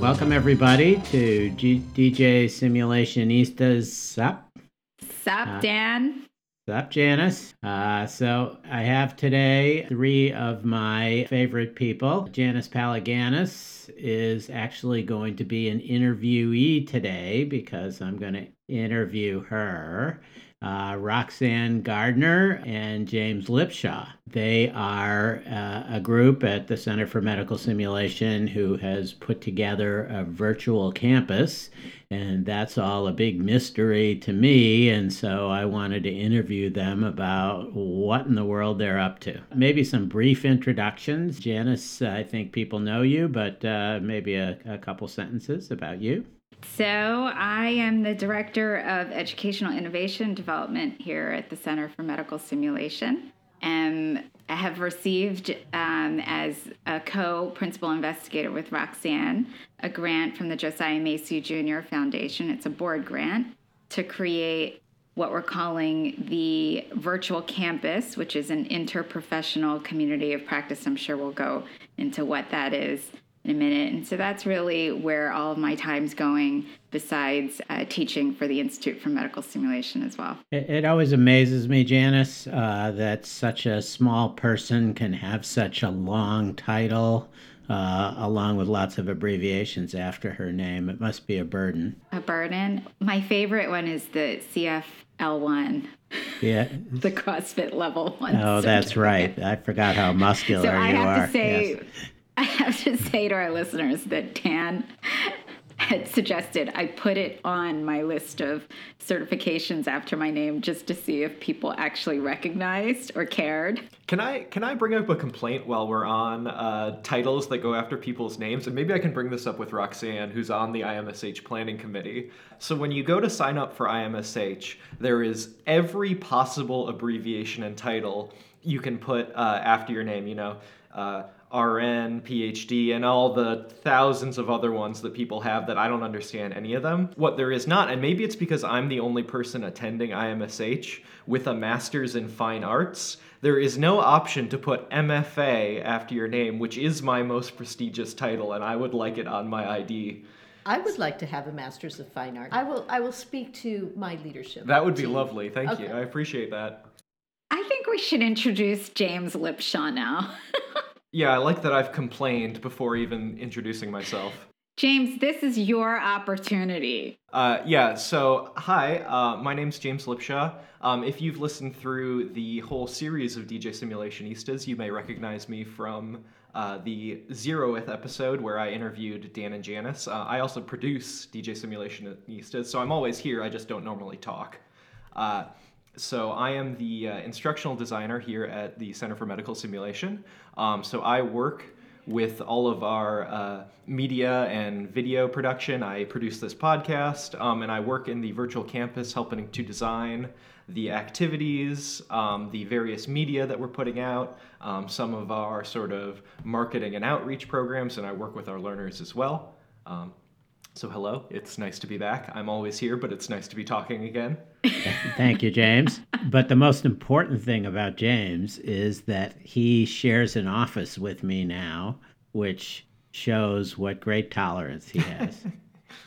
Welcome everybody to G- DJ Simulationistas. Sup? Sup, Uh, Dan? Sup, Janice? Uh, so I have today three of my favorite people. Janice Palaganas is actually going to be an interviewee today because I'm going to interview her. Uh, Roxane Gardner and James Lipshaw. They are uh, a group at the Center for Medical Simulation who has put together a virtual campus and that's all a big mystery to me. And so I wanted to interview them about what in the world they're up to. Maybe some brief introductions. Janice, I think people know you, but uh, maybe a, a couple sentences about you. So, I am the Director of Educational Innovation Development here at the Center for Medical Simulation. Um, I have received, um, as a co principal investigator with Roxane, a grant from the Josiah Macy Jr. Foundation. It's a board grant to create what we're calling the virtual campus, which is an interprofessional community of practice. I'm sure we'll go into what that is in a minute. And so that's really where all of my time's going, besides uh, teaching for the Institute for Medical Simulation as well. It, it always amazes me, Janice, uh, that such a small person can have such a long title. Uh, along with lots of abbreviations after her name. It must be a burden. A burden. My favorite one is the CFL1, Yeah. the CrossFit level one. Oh, that's right. I forgot how muscular So I you have are. to say, Yes. I have to say to our listeners that Dan had suggested I put it on my list of certifications after my name just to see if people actually recognized or cared. Can I can I bring up a complaint while we're on uh, titles that go after people's names? And maybe I can bring this up with Roxane, who's on the IMSH planning committee. So when you go to sign up for IMSH, there is every possible abbreviation and title you can put uh, after your name. You know. Uh, RN, PhD, and all the thousands of other ones that people have that I don't understand any of them. What there is not, and maybe it's because I'm the only person attending IMSH with a master's in fine arts, there is no option to put MFA after your name, which is my most prestigious title, and I would like it on my ID. I would like to have a master's of fine art. I will I will speak to my leadership. That would be team. lovely. Thank you. I appreciate that. I think we should introduce James Lipshaw now. Yeah, I like that I've complained before even introducing myself. James, this is your opportunity. Uh, yeah, so hi, uh, my name's James Lipshaw. Um, if you've listened through the whole series of DJ Simulationistas, you may recognize me from uh, the zeroth episode where I interviewed Dan and Janice. Uh, I also produce DJ Simulationistas, so I'm always here, I just don't normally talk. So I am the uh, instructional designer here at the Center for Medical Simulation. Um, so I work with all of our uh, media and video production. I produce this podcast, um, and I work in the virtual campus helping to design the activities, um, the various media that we're putting out, um, some of our sort of marketing and outreach programs, and I work with our learners as well. Um, so, hello, it's nice to be back. I'm always here, but it's nice to be talking again. Thank you, James. But the most important thing about James is that he shares an office with me now, which shows what great tolerance he has.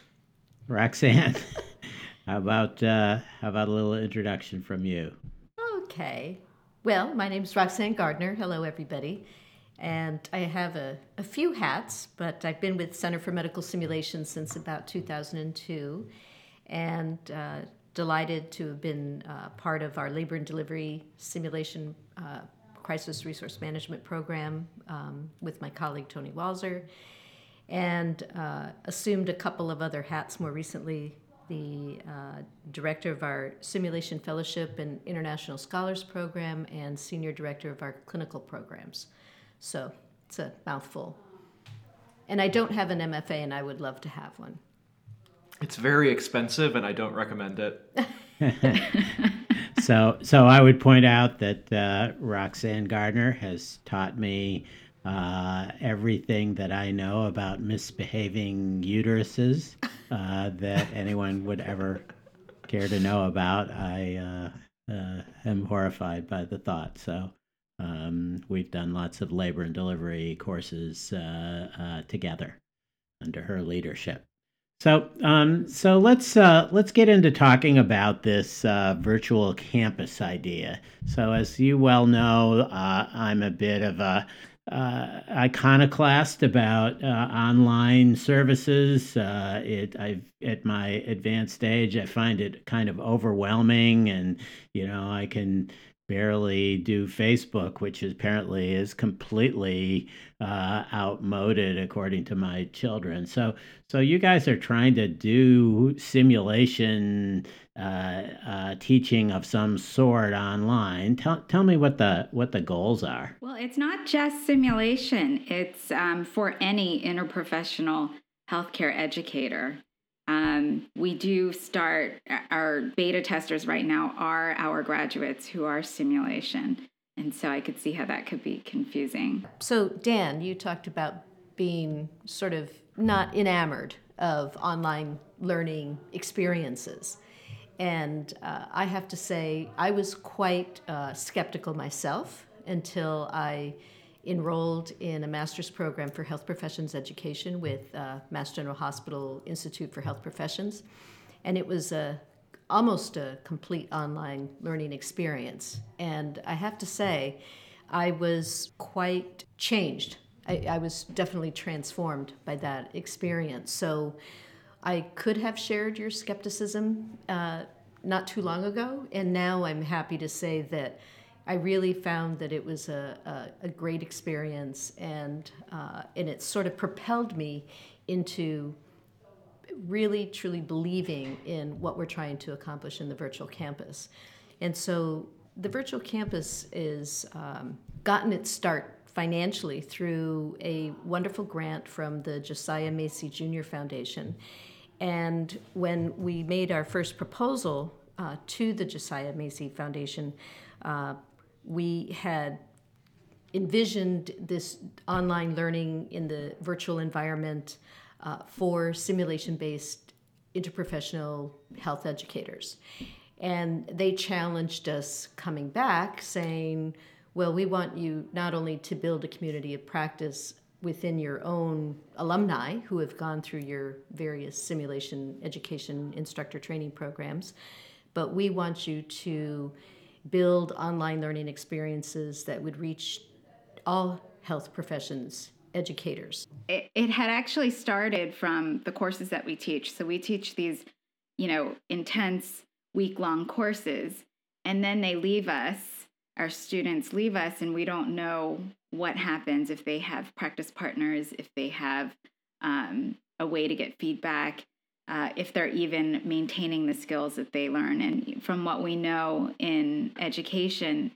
Roxane, how about uh, how about a little introduction from you? Okay. Well, my name is Roxane Gardner. Hello, everybody. And I have a, a few hats, but I've been with Center for Medical Simulation since about 2002 and uh, delighted to have been uh, part of our labor and delivery simulation uh, crisis resource management program um, with my colleague Toni Walzer and uh, assumed a couple of other hats more recently the uh, director of our Simulation Fellowship and International Scholars Program, and senior director of our clinical programs. So it's a mouthful. And I don't have an MFA, and I would love to have one. It's very expensive, and I don't recommend it. so, so I would point out that uh, Roxane Gardner has taught me uh, everything that I know about misbehaving uteruses uh, that anyone would ever care to know about. I uh, uh, am horrified by the thought. So um, we've done lots of labor and delivery courses uh, together under her leadership. So, um, so let's uh, let's get into talking about this uh, virtual campus idea. So, as you well know, uh, I'm a bit of a uh, iconoclast about uh, online services. Uh, it, I've at my advanced age, I find it kind of overwhelming, and you know, I can barely do Facebook, which apparently is completely uh, outmoded according to my children. So, so you guys are trying to do simulation uh, uh, teaching of some sort online. Tell, tell me what the what the goals are. Well, it's not just simulation. It's um, for any interprofessional healthcare educator. Um, we do start our beta testers right now are our graduates who are simulation. And so I could see how that could be confusing. So, Dan, you talked about being sort of not enamored of online learning experiences. And uh, I have to say, I was quite uh, skeptical myself until I enrolled in a master's program for health professions education with uh, Mass General Hospital Institute for Health Professions. And it was a, almost a complete online learning experience. And I have to say, I was quite changed. I, I was definitely transformed by that experience. So I could have shared your skepticism uh, not too long ago, and now I'm happy to say that I really found that it was a, a, a great experience, and uh, and it sort of propelled me into really truly believing in what we're trying to accomplish in the virtual campus. And so the virtual campus is um, gotten its start financially through a wonderful grant from the Josiah Macy Jr. Foundation. And when we made our first proposal uh, to the Josiah Macy Foundation, uh, we had envisioned this online learning in the virtual environment uh, for simulation based interprofessional health educators. And they challenged us coming back, saying, well, we want you not only to build a community of practice within your own alumni who have gone through your various simulation education instructor training programs, but we want you to build online learning experiences that would reach all health professions educators. It, it had actually started from the courses that we teach. So we teach these you know intense week long courses and then they leave us our students leave us and we don't know what happens if they have practice partners if they have um, a way to get feedback uh, if they're even maintaining the skills that they learn. And from what we know in education,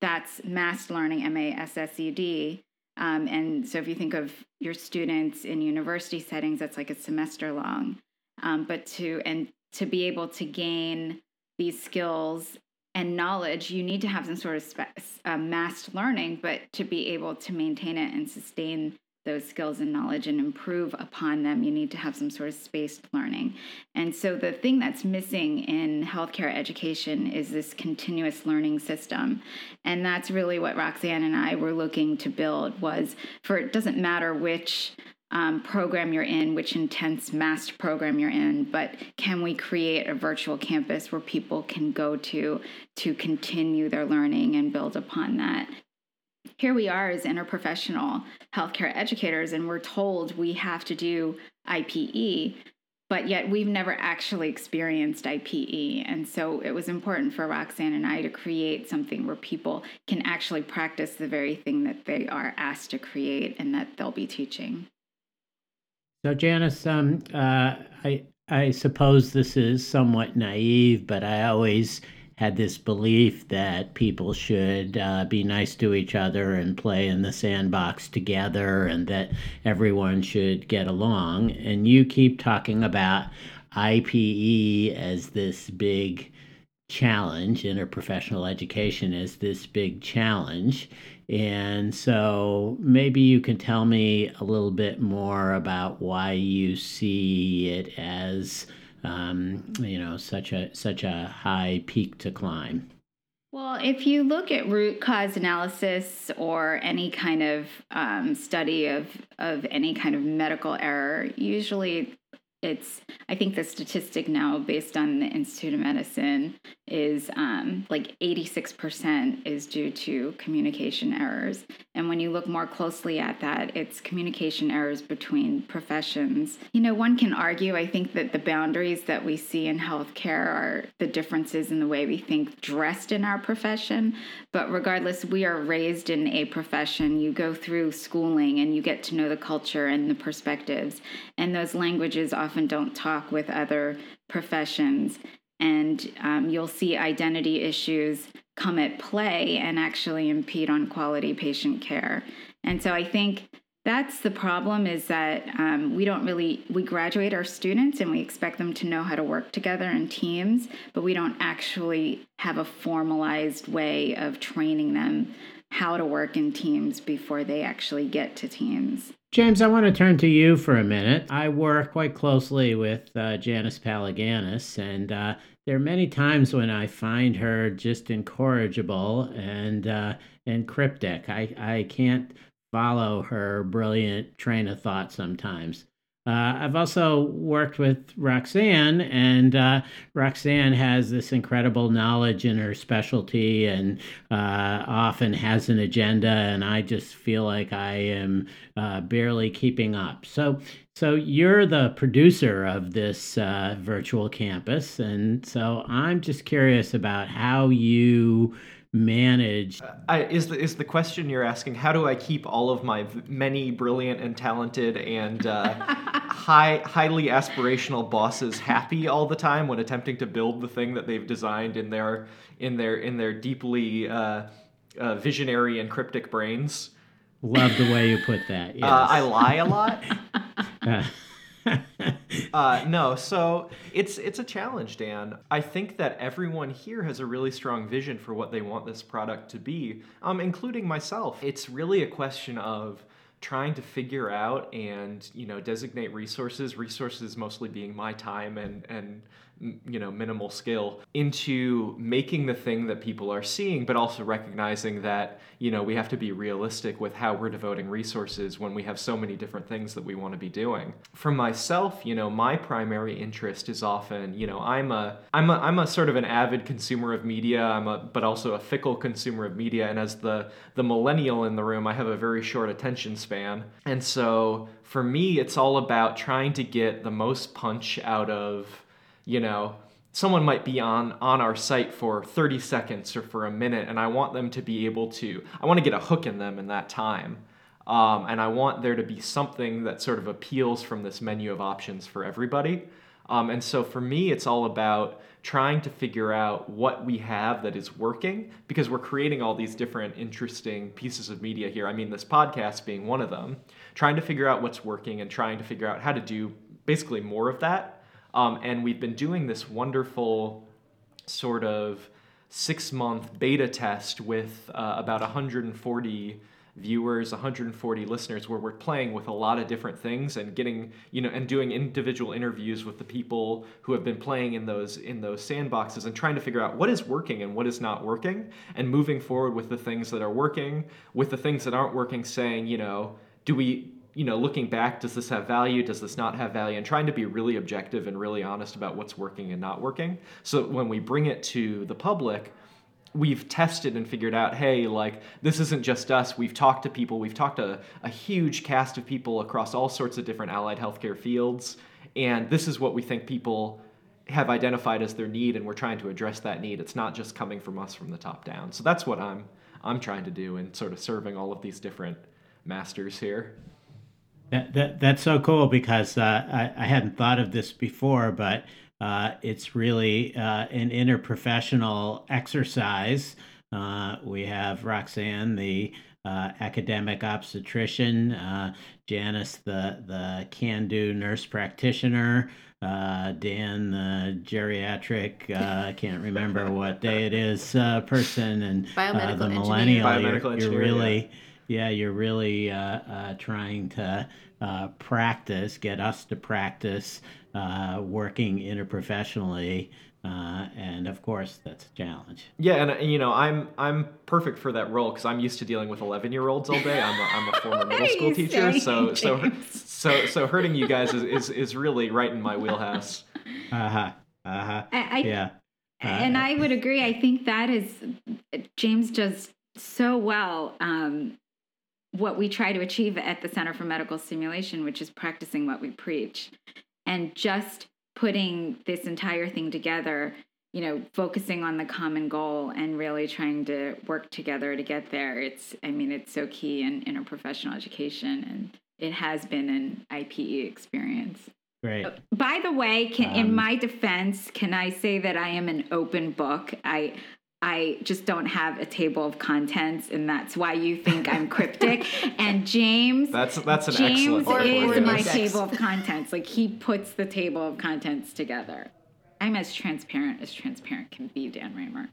that's massed learning, M A S S E D. Um, and so if you think of your students in university settings, that's like a semester long. Um, but to and to be able to gain these skills and knowledge, you need to have some sort of spe- uh, massed learning, but to be able to maintain it and sustain those skills and knowledge and improve upon them, you need to have some sort of spaced learning. And so the thing that's missing in healthcare education is this continuous learning system. And that's really what Roxane and I were looking to build was for it doesn't matter which um, program you're in, which intense master program you're in, but can we create a virtual campus where people can go to to continue their learning and build upon that? Here we are as interprofessional healthcare educators, and we're told we have to do IPE, but yet we've never actually experienced IPE. And so it was important for Roxane and I to create something where people can actually practice the very thing that they are asked to create and that they'll be teaching. So, Janice, um, uh, I, I suppose this is somewhat naive, but I always had this belief that people should uh, be nice to each other and play in the sandbox together and that everyone should get along. And you keep talking about IPE as this big challenge, interprofessional education as this big challenge. And so maybe you can tell me a little bit more about why you see it as um, you know such a such a high peak to climb. Well, if you look at root cause analysis or any kind of um, study of of any kind of medical error, usually it's i think the statistic now based on the institute of medicine is um, like 86% is due to communication errors. And when you look more closely at that it's communication errors between professions. You know one can argue i think that the boundaries that we see in healthcare are the differences in the way we think dressed in our profession. But regardless we are raised in a profession. You go through schooling and you get to know the culture and the perspectives. And those languages often don't talk with other professions. And um, you'll see identity issues come at play and actually impede on quality patient care. And so I think that's the problem is that um, we don't really we graduate our students and we expect them to know how to work together in teams but we don't actually have a formalized way of training them how to work in teams before they actually get to teams James, I want to turn to you for a minute. I work quite closely with uh, Janice Palaganas, and uh, there are many times when I find her just incorrigible and uh, and cryptic. I, I can't follow her brilliant train of thought sometimes. Uh, I've also worked with Roxane, and uh, Roxane has this incredible knowledge in her specialty and uh, often has an agenda, and I just feel like I am uh, barely keeping up. So, so you're the producer of this uh, virtual campus, and so I'm just curious about how you manage. Uh, I, is the is the question you're asking how do i keep all of my many brilliant and talented and uh, high highly aspirational bosses happy all the time when attempting to build the thing that they've designed in their in their in their deeply uh, uh visionary and cryptic brains? Love the way you put that yes. Uh, i lie a lot uh, no, so it's it's a challenge, Dan. I think that everyone here has a really strong vision for what they want this product to be, um, including myself. It's really a question of trying to figure out and you know designate resources resources mostly being my time and and you know minimal skill into making the thing that people are seeing but also recognizing that you know we have to be realistic with how we're devoting resources when we have so many different things that we want to be doing. For myself you know my primary interest is often you know i'm a i'm a i'm a sort of an avid consumer of media. I'm a but also a fickle consumer of media. And as the the millennial in the room i have a very short attention span. And so for me it's all about trying to get the most punch out of you know, someone might be on on our site for 30 seconds or for a minute and i want them to be able to i want to get a hook in them in that time. Um, and i want there to be something that sort of appeals from this menu of options for everybody. Um, and so for me it's all about trying to figure out what we have that is working because we're creating all these different interesting pieces of media here. I mean this podcast being one of them. Trying to figure out what's working and trying to figure out how to do basically more of that um, and we've been doing this wonderful sort of six month beta test with uh, about 140 viewers 140 listeners where we're playing with a lot of different things and getting you know and doing individual interviews with the people who have been playing in those in those sandboxes and trying to figure out what is working and what is not working and moving forward with the things that are working with the things that aren't working saying you know do we you know, looking back, does this have value? Does this not have value? And trying to be really objective and really honest about what's working and not working. So when we bring it to the public, we've tested and figured out hey like this isn't just us we've talked to people we've talked to a huge cast of people across all sorts of different allied healthcare fields and this is what we think people have identified as their need and we're trying to address that need it's not just coming from us from the top down so that's what i'm i'm trying to do in sort of serving all of these different masters here that, that that's so cool because uh, I, I hadn't thought of this before, but uh, it's really uh, an interprofessional exercise. Uh, we have Roxane, the uh, academic obstetrician, uh, Janice, the, the can do nurse practitioner, uh, Dan, the geriatric, I can't remember what day it is, person, and the millennial. You're, you're really. Yeah. Yeah. you're really trying to practice, get us to practice uh, working interprofessionally. Uh, and of course, that's a challenge. Yeah, and uh, you know, I'm I'm perfect for that role because I'm used to dealing with 11 year olds all day. I'm a, I'm a former middle school teacher, so so so so hurting you guys is, is is really right in my wheelhouse. Uh huh. Uh huh. Yeah. Uh, and I would agree. I think that is James does so well. Um, what we try to achieve at the Center for Medical Simulation, which is practicing what we preach and just putting this entire thing together you know focusing on the common goal and really trying to work together to get there it's i mean it's so key in interprofessional education and it has been an ipe experience Great. By the way, can, um, in my defense, can I say that I am an open book? I I just don't have a table of contents, and that's why you think I'm cryptic. and James, that's that's an James excellent is my table of contents. Like he puts the table of contents together. I'm as transparent as transparent can be, Dan Raemer.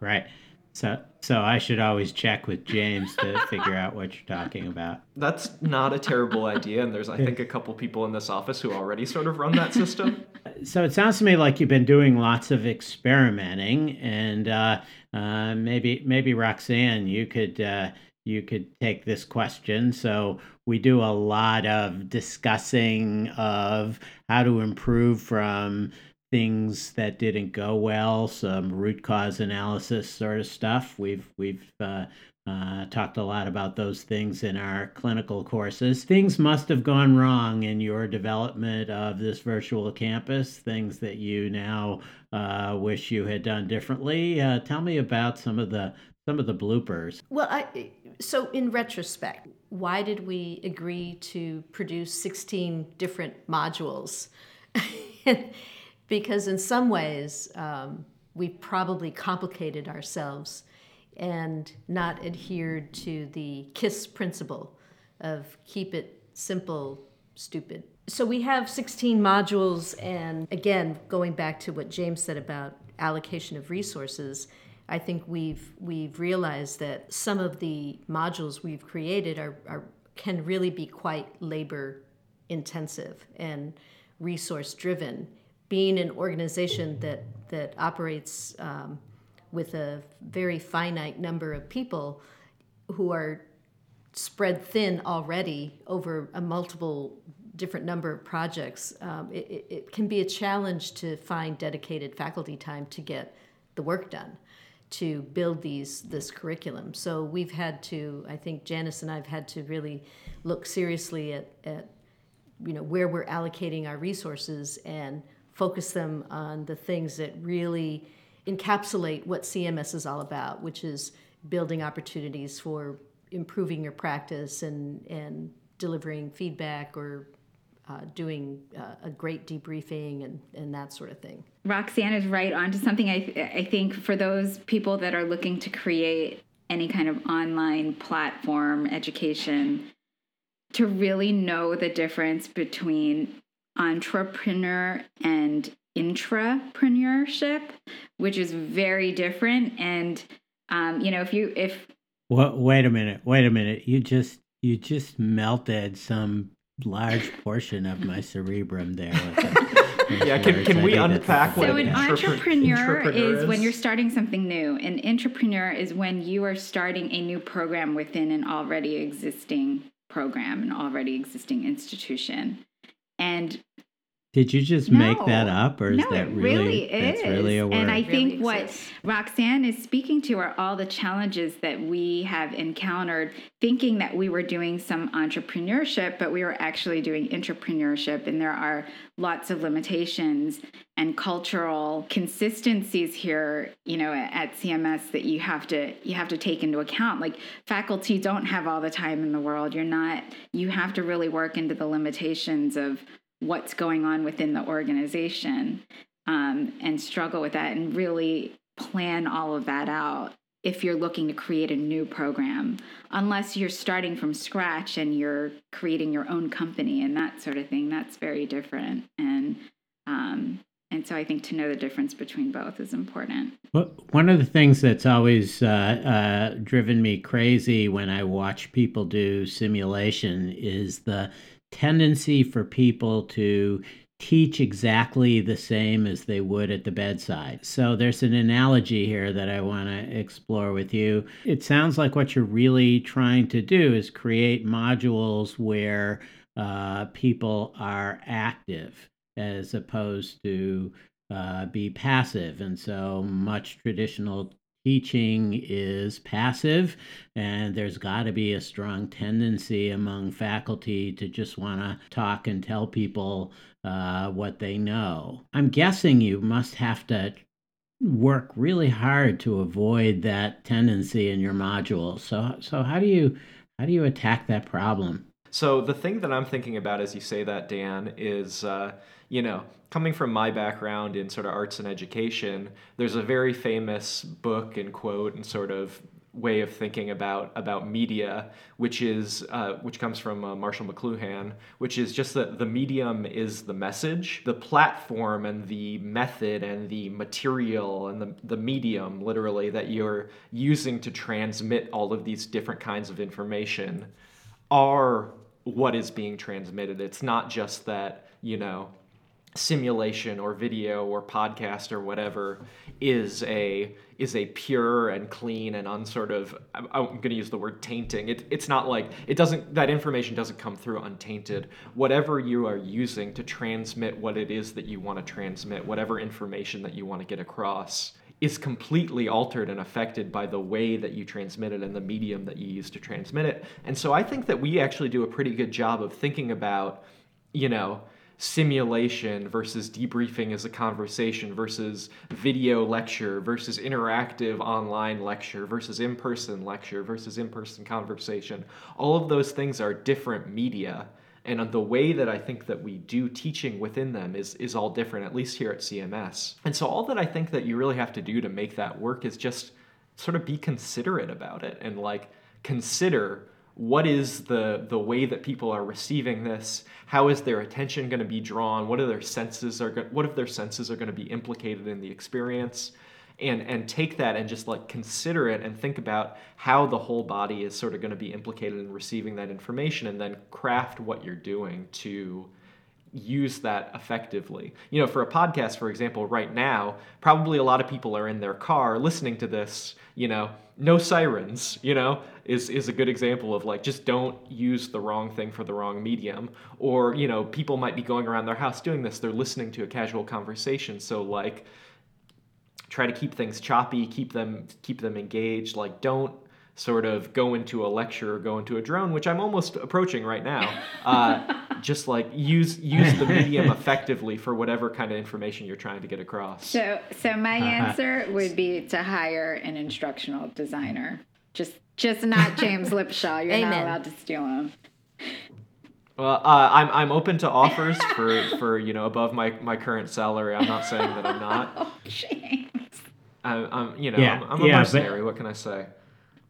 Right. So, so I should always check with James to figure out what you're talking about. That's not a terrible idea, and there's I think a couple people in this office who already sort of run that system. So it sounds to me like you've been doing lots of experimenting, and uh, uh, maybe maybe Roxane, you could uh, you could take this question. So we do a lot of discussing of how to improve from things that didn't go well, some root cause analysis sort of stuff. We've we've uh, uh, talked a lot about those things in our clinical courses. Things must have gone wrong in your development of this virtual campus. Things that you now uh, wish you had done differently. Uh, tell me about some of the some of the bloopers. Well, I, so in retrospect, why did we agree to produce 16 different modules? because in some ways um, we probably complicated ourselves and not adhered to the KISS principle of keep it simple, stupid. So we have 16 modules, and again, going back to what James said about allocation of resources, I think we've we've realized that some of the modules we've created are, are can really be quite labor intensive and resource driven being an organization that that operates um, with a very finite number of people who are spread thin already over a multiple different number of projects, um, it, it can be a challenge to find dedicated faculty time to get the work done to build these this curriculum. So we've had to, I think Janice and I've had to really look seriously at, at you know where we're allocating our resources and focus them on the things that really encapsulate what CMS is all about, which is building opportunities for improving your practice and, and delivering feedback or uh, doing uh, a great debriefing and, and that sort of thing. Roxane is right on to something I, th- I think for those people that are looking to create any kind of online platform education to really know the difference between entrepreneur and intrapreneurship, which is very different. And um, you know, if you if well, wait a minute, wait a minute, you just you just melted some large portion of my cerebrum there. yeah, can, can we unpack what so an entrepreneur is, is when you're starting something new. An intrapreneur is when you are starting a new program within an already existing program, an already existing institution. And did you just no, make that up, or is no, that really, really is. really a word? And I think really what Roxane is speaking to are all the challenges that we have encountered, thinking that we were doing some entrepreneurship, but we were actually doing intrapreneurship, and there are lots of limitations and cultural consistencies here, you know, at CMS that you have to you have to take into account. Like faculty don't have all the time in the world. You're not. You have to really work into the limitations of what's going on within the organization um, and struggle with that and really plan all of that out if you're looking to create a new program, unless you're starting from scratch and you're creating your own company and that sort of thing. That's very different. And um, and so I think to know the difference between both is important. Well, one of the things that's always uh, uh, driven me crazy when I watch people do simulation is the tendency for people to teach exactly the same as they would at the bedside. So there's an analogy here that I want to explore with you. It sounds like what you're really trying to do is create modules where uh, people are active as opposed to uh, be passive. And so much traditional teaching is passive, and there's got to be a strong tendency among faculty to just want to talk and tell people uh, what they know. I'm guessing you must have to work really hard to avoid that tendency in your module. So, so how do you how do you attack that problem? So the thing that I'm thinking about as you say that, Dan, is uh, you know coming from my background in sort of arts and education, there's a very famous book and quote and sort of way of thinking about about media, which is uh, which comes from uh, Marshall McLuhan, which is just that the medium is the message, the platform and the method and the material and the the medium literally that you're using to transmit all of these different kinds of information are what is being transmitted. It's not just that you know simulation or video or podcast or whatever is a is a pure and clean and unsort of I'm, I'm going to use the word tainting. It, it's not like it doesn't that information doesn't come through untainted. Whatever you are using to transmit what it is that you want to transmit, whatever information that you want to get across is completely altered and affected by the way that you transmit it and the medium that you use to transmit it. And so I think that we actually do a pretty good job of thinking about, you know, simulation versus debriefing as a conversation versus video lecture versus interactive online lecture versus in person lecture versus in person conversation. All of those things are different media. And the way that I think that we do teaching within them is, is all different, at least here at CMS. And so, all that I think that you really have to do to make that work is just sort of be considerate about it and like consider what is the the way that people are receiving this? How is their attention going to be drawn? What are their senses are what if their senses are going to be implicated in the experience? And and take that and just like consider it and think about how the whole body is sort of going to be implicated in receiving that information and then craft what you're doing to use that effectively. You know, for a podcast, for example, right now, probably a lot of people are in their car listening to this, you know, no sirens, you know, is, is a good example of like just don't use the wrong thing for the wrong medium. Or, you know, people might be going around their house doing this, they're listening to a casual conversation. So like try to keep things choppy, keep them keep them engaged, like don't sort of go into a lecture or go into a drone, which I'm almost approaching right now. Uh, just like use use the medium effectively for whatever kind of information you're trying to get across. So, so my uh-huh. answer would be to hire an instructional designer. Just, just not James Lipshaw. You're not allowed to steal him. Well, uh, I'm I'm open to offers for for you know above my my current salary. I'm not saying that I'm not. Oh, James. I, I'm you know yeah, I'm, I'm a yeah, mercenary. But... What can I say?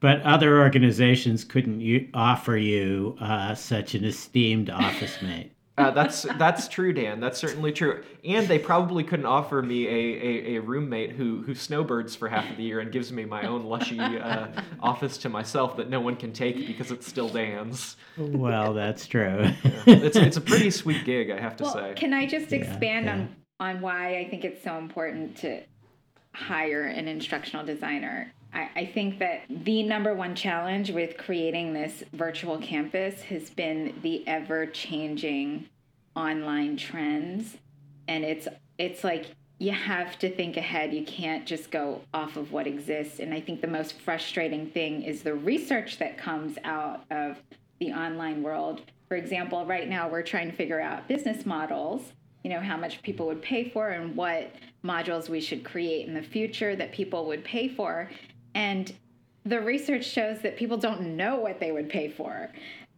But other organizations couldn't u- offer you uh, such an esteemed office mate. Uh, that's that's true, Dan. That's certainly true. And they probably couldn't offer me a, a, a, roommate who who snowbirds for half of the year and gives me my own lushy uh, office to myself that no one can take because it's still Dan's. Well, that's true. yeah. It's it's a pretty sweet gig, I have to well, say. Can I just expand yeah, yeah. on on why I think it's so important to hire an instructional designer? I, I think that the number one challenge with creating this virtual campus has been the ever changing online trends. And it's it's like you have to think ahead. You can't just go off of what exists. And I think the most frustrating thing is the research that comes out of the online world. For example, right now we're trying to figure out business models, you know, how much people would pay for and what modules we should create in the future that people would pay for. And the research shows that people don't know what they would pay for.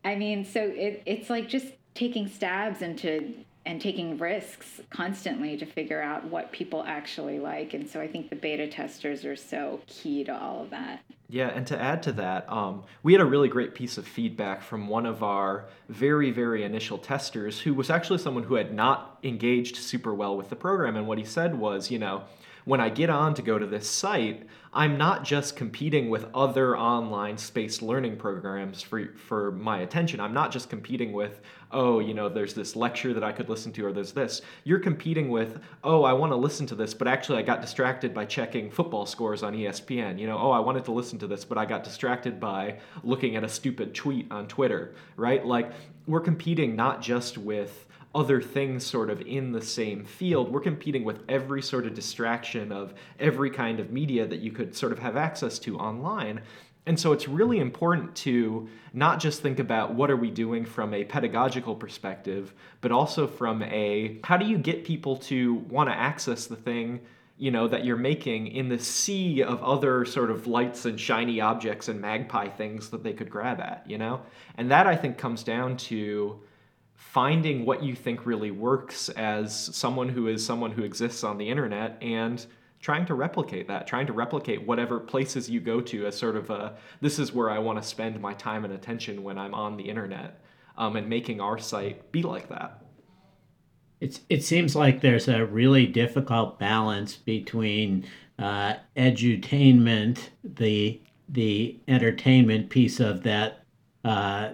I mean, so it, it's like just taking stabs into and taking risks constantly to figure out what people actually like. And so I think the beta testers are so key to all of that. Yeah, and to add to that, um, we had a really great piece of feedback from one of our very, very initial testers who was actually someone who had not engaged super well with the program. And what he said was, you know, when I get on to go to this site, I'm not just competing with other online spaced learning programs for, for my attention. I'm not just competing with, oh, you know, there's this lecture that I could listen to or there's this. You're competing with, oh, I want to listen to this, but actually I got distracted by checking football scores on ESPN. You know, oh, I wanted to listen to this, but I got distracted by looking at a stupid tweet on Twitter, right? Like, we're competing not just with other things sort of in the same field. We're competing with every sort of distraction of every kind of media that you could sort of have access to online. And so it's really important to not just think about what are we doing from a pedagogical perspective, but also from a how do you get people to want to access the thing you know that you're making in the sea of other sort of lights and shiny objects and magpie things that they could grab at you know and that i think comes down to finding what you think really works as someone who is someone who exists on the internet and trying to replicate that, trying to replicate whatever places you go to as sort of a this is where I want to spend my time and attention when I'm on the internet, um, and making our site be like that. It's, it seems like there's a really difficult balance between uh, edutainment, the the entertainment piece of that uh,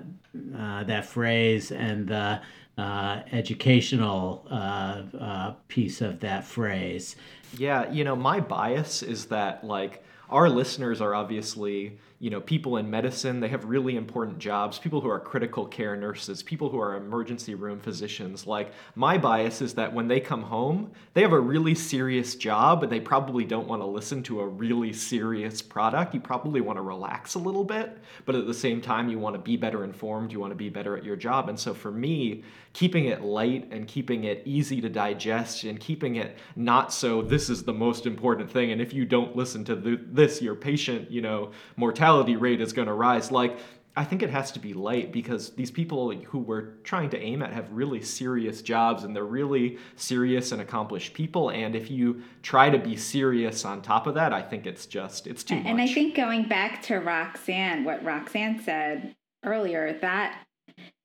uh, that phrase and the uh, educational uh, uh, piece of that phrase. Yeah, you know, my bias is that like our listeners are obviously you know people in medicine. They have really important jobs. People who are critical care nurses people who are emergency room physicians. Like my bias is that when they come home they have a really serious job and they probably don't want to listen to a really serious product. You probably want to relax a little bit but at the same time you want to be better informed you want to be better at your job. And so for me keeping it light and keeping it easy to digest and keeping it not so this is the most important thing and if you don't listen to this your patient you know mortality mortality rate is going to rise. Like, I think it has to be light because these people who we're trying to aim at have really serious jobs and they're really serious and accomplished people. And if you try to be serious on top of that, I think it's just, it's too and much. And I think going back to Roxane, what Roxane said earlier, that,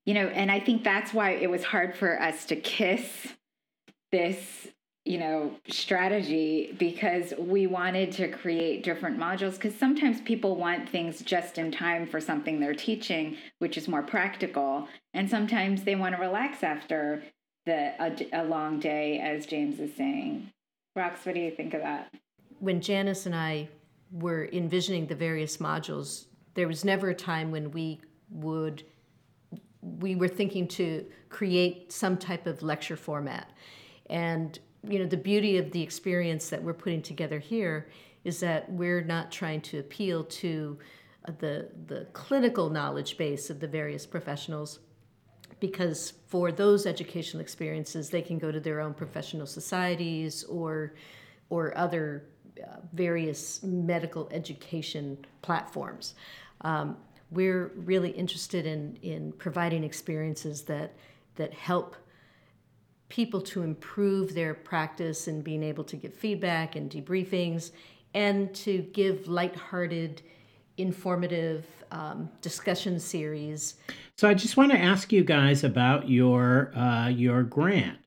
you know, and I think that's why it was hard for us to kiss this you know strategy because we wanted to create different modules. Because sometimes people want things just in time for something they're teaching which is more practical. And sometimes they want to relax after the a, a long day as james is saying. Rox what do you think of that? When janice and i were envisioning the various modules there was never a time when we would we were thinking to create some type of lecture format. And you know the beauty of the experience that we're putting together here is that we're not trying to appeal to uh, the the clinical knowledge base of the various professionals because for those educational experiences they can go to their own professional societies or or other uh, various medical education platforms. Um, we're really interested in in providing experiences that that help people to improve their practice and being able to give feedback and debriefings and to give lighthearted, informative um, discussion series. So I just want to ask you guys about your uh, your grant.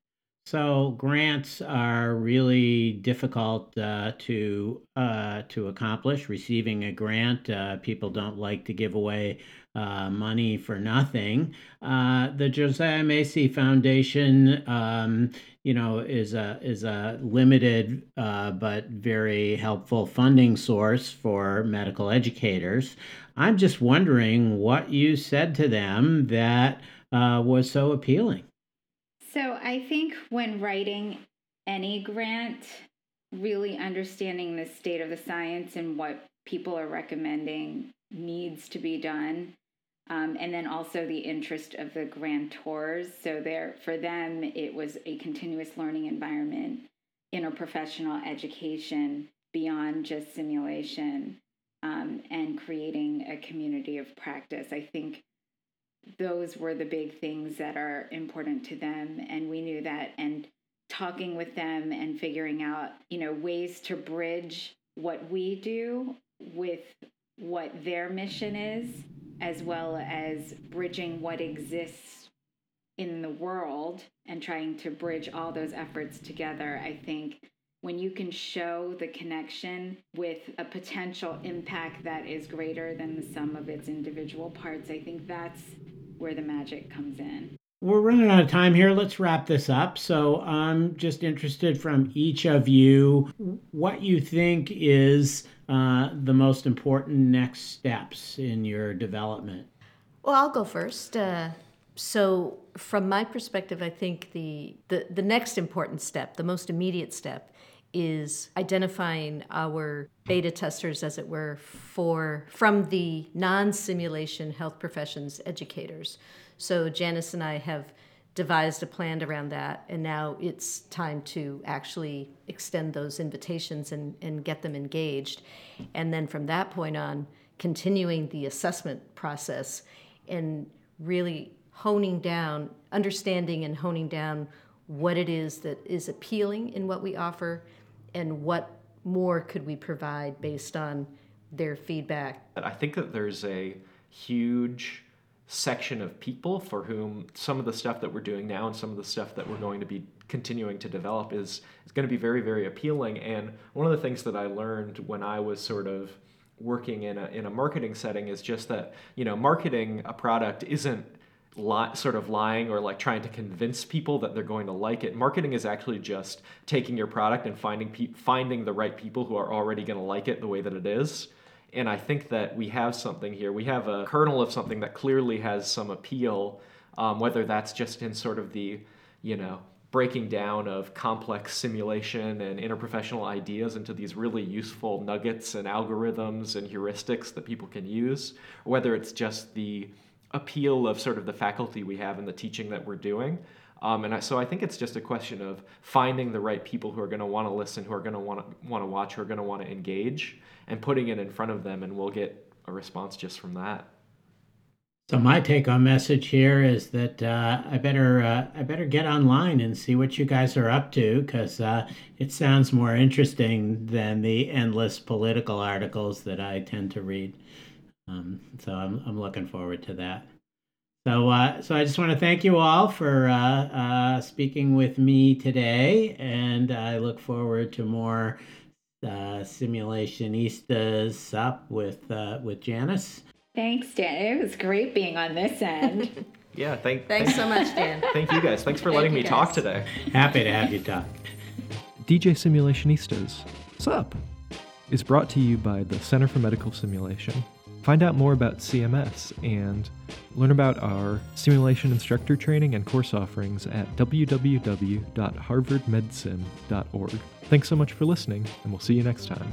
So grants are really difficult uh, to uh, to accomplish. Receiving a grant, uh, people don't like to give away uh, money for nothing. Uh, the Josiah Macy Foundation, um, you know, is a is a limited uh, but very helpful funding source for medical educators. I'm just wondering what you said to them that was so appealing. So I think when writing any grant, really understanding the state of the science and what people are recommending needs to be done. Um, and then also the interest of the grantors. So there, for them, it was a continuous learning environment, interprofessional education beyond just simulation, um, and creating a community of practice. I think those were the big things that are important to them. And we knew that. And talking with them and figuring out, you know, ways to bridge what we do with what their mission is, as well as bridging what exists in the world and trying to bridge all those efforts together. I think when you can show the connection with a potential impact that is greater than the sum of its individual parts, I think that's where the magic comes in. We're running out of time here. Let's wrap this up. So I'm just interested from each of you what you think is uh, the most important next steps in your development. Well, I'll go first. Uh, so, from my perspective, I think the, the, the next important step, the most immediate step, is identifying our beta testers, as it were, for from the non-simulation health professions educators. So Janice and I have devised a plan around that, and now it's time to actually extend those invitations and, and get them engaged. And then from that point on, continuing the assessment process and really honing down, understanding and honing down what it is that is appealing in what we offer and what more could we provide based on their feedback. I think that there's a huge section of people for whom some of the stuff that we're doing now and some of the stuff that we're going to be continuing to develop is, is going to be very, very appealing. And one of the things that I learned when I was sort of working in a, in a marketing setting is just that, you know, marketing a product isn't li- sort of lying or like trying to convince people that they're going to like it. Marketing is actually just taking your product and finding pe- finding the right people who are already going to like it the way that it is. And I think that we have something here. We have a kernel of something that clearly has some appeal, um, whether that's just in sort of the, you know, breaking down of complex simulation and interprofessional ideas into these really useful nuggets and algorithms and heuristics that people can use, or whether it's just the appeal of sort of the faculty we have and the teaching that we're doing. Um, and I, so I think it's just a question of finding the right people who are going to want to listen, who are going to want to want to watch, who are going to want to engage, and putting it in front of them, and we'll get a response just from that. So my take-home message here is that uh, I better uh, I better get online and see what you guys are up to because uh, it sounds more interesting than the endless political articles that I tend to read. Um, so I'm, I'm looking forward to that. So, uh, so I just want to thank you all for uh, uh, speaking with me today, and I look forward to more uh, simulationistas up with uh, with Janice. Thanks, Dan. It was great being on this end. yeah, thank, thanks so much, Dan. Thank you guys. Thanks for letting me guys. talk today. Happy to have you talk. DJ Simulationistas, what's up? Is brought to you by the Center for Medical Simulation Find out more about CMS and learn about our simulation instructor training and course offerings at www.harvardmedsim.org. Thanks so much for listening, and we'll see you next time.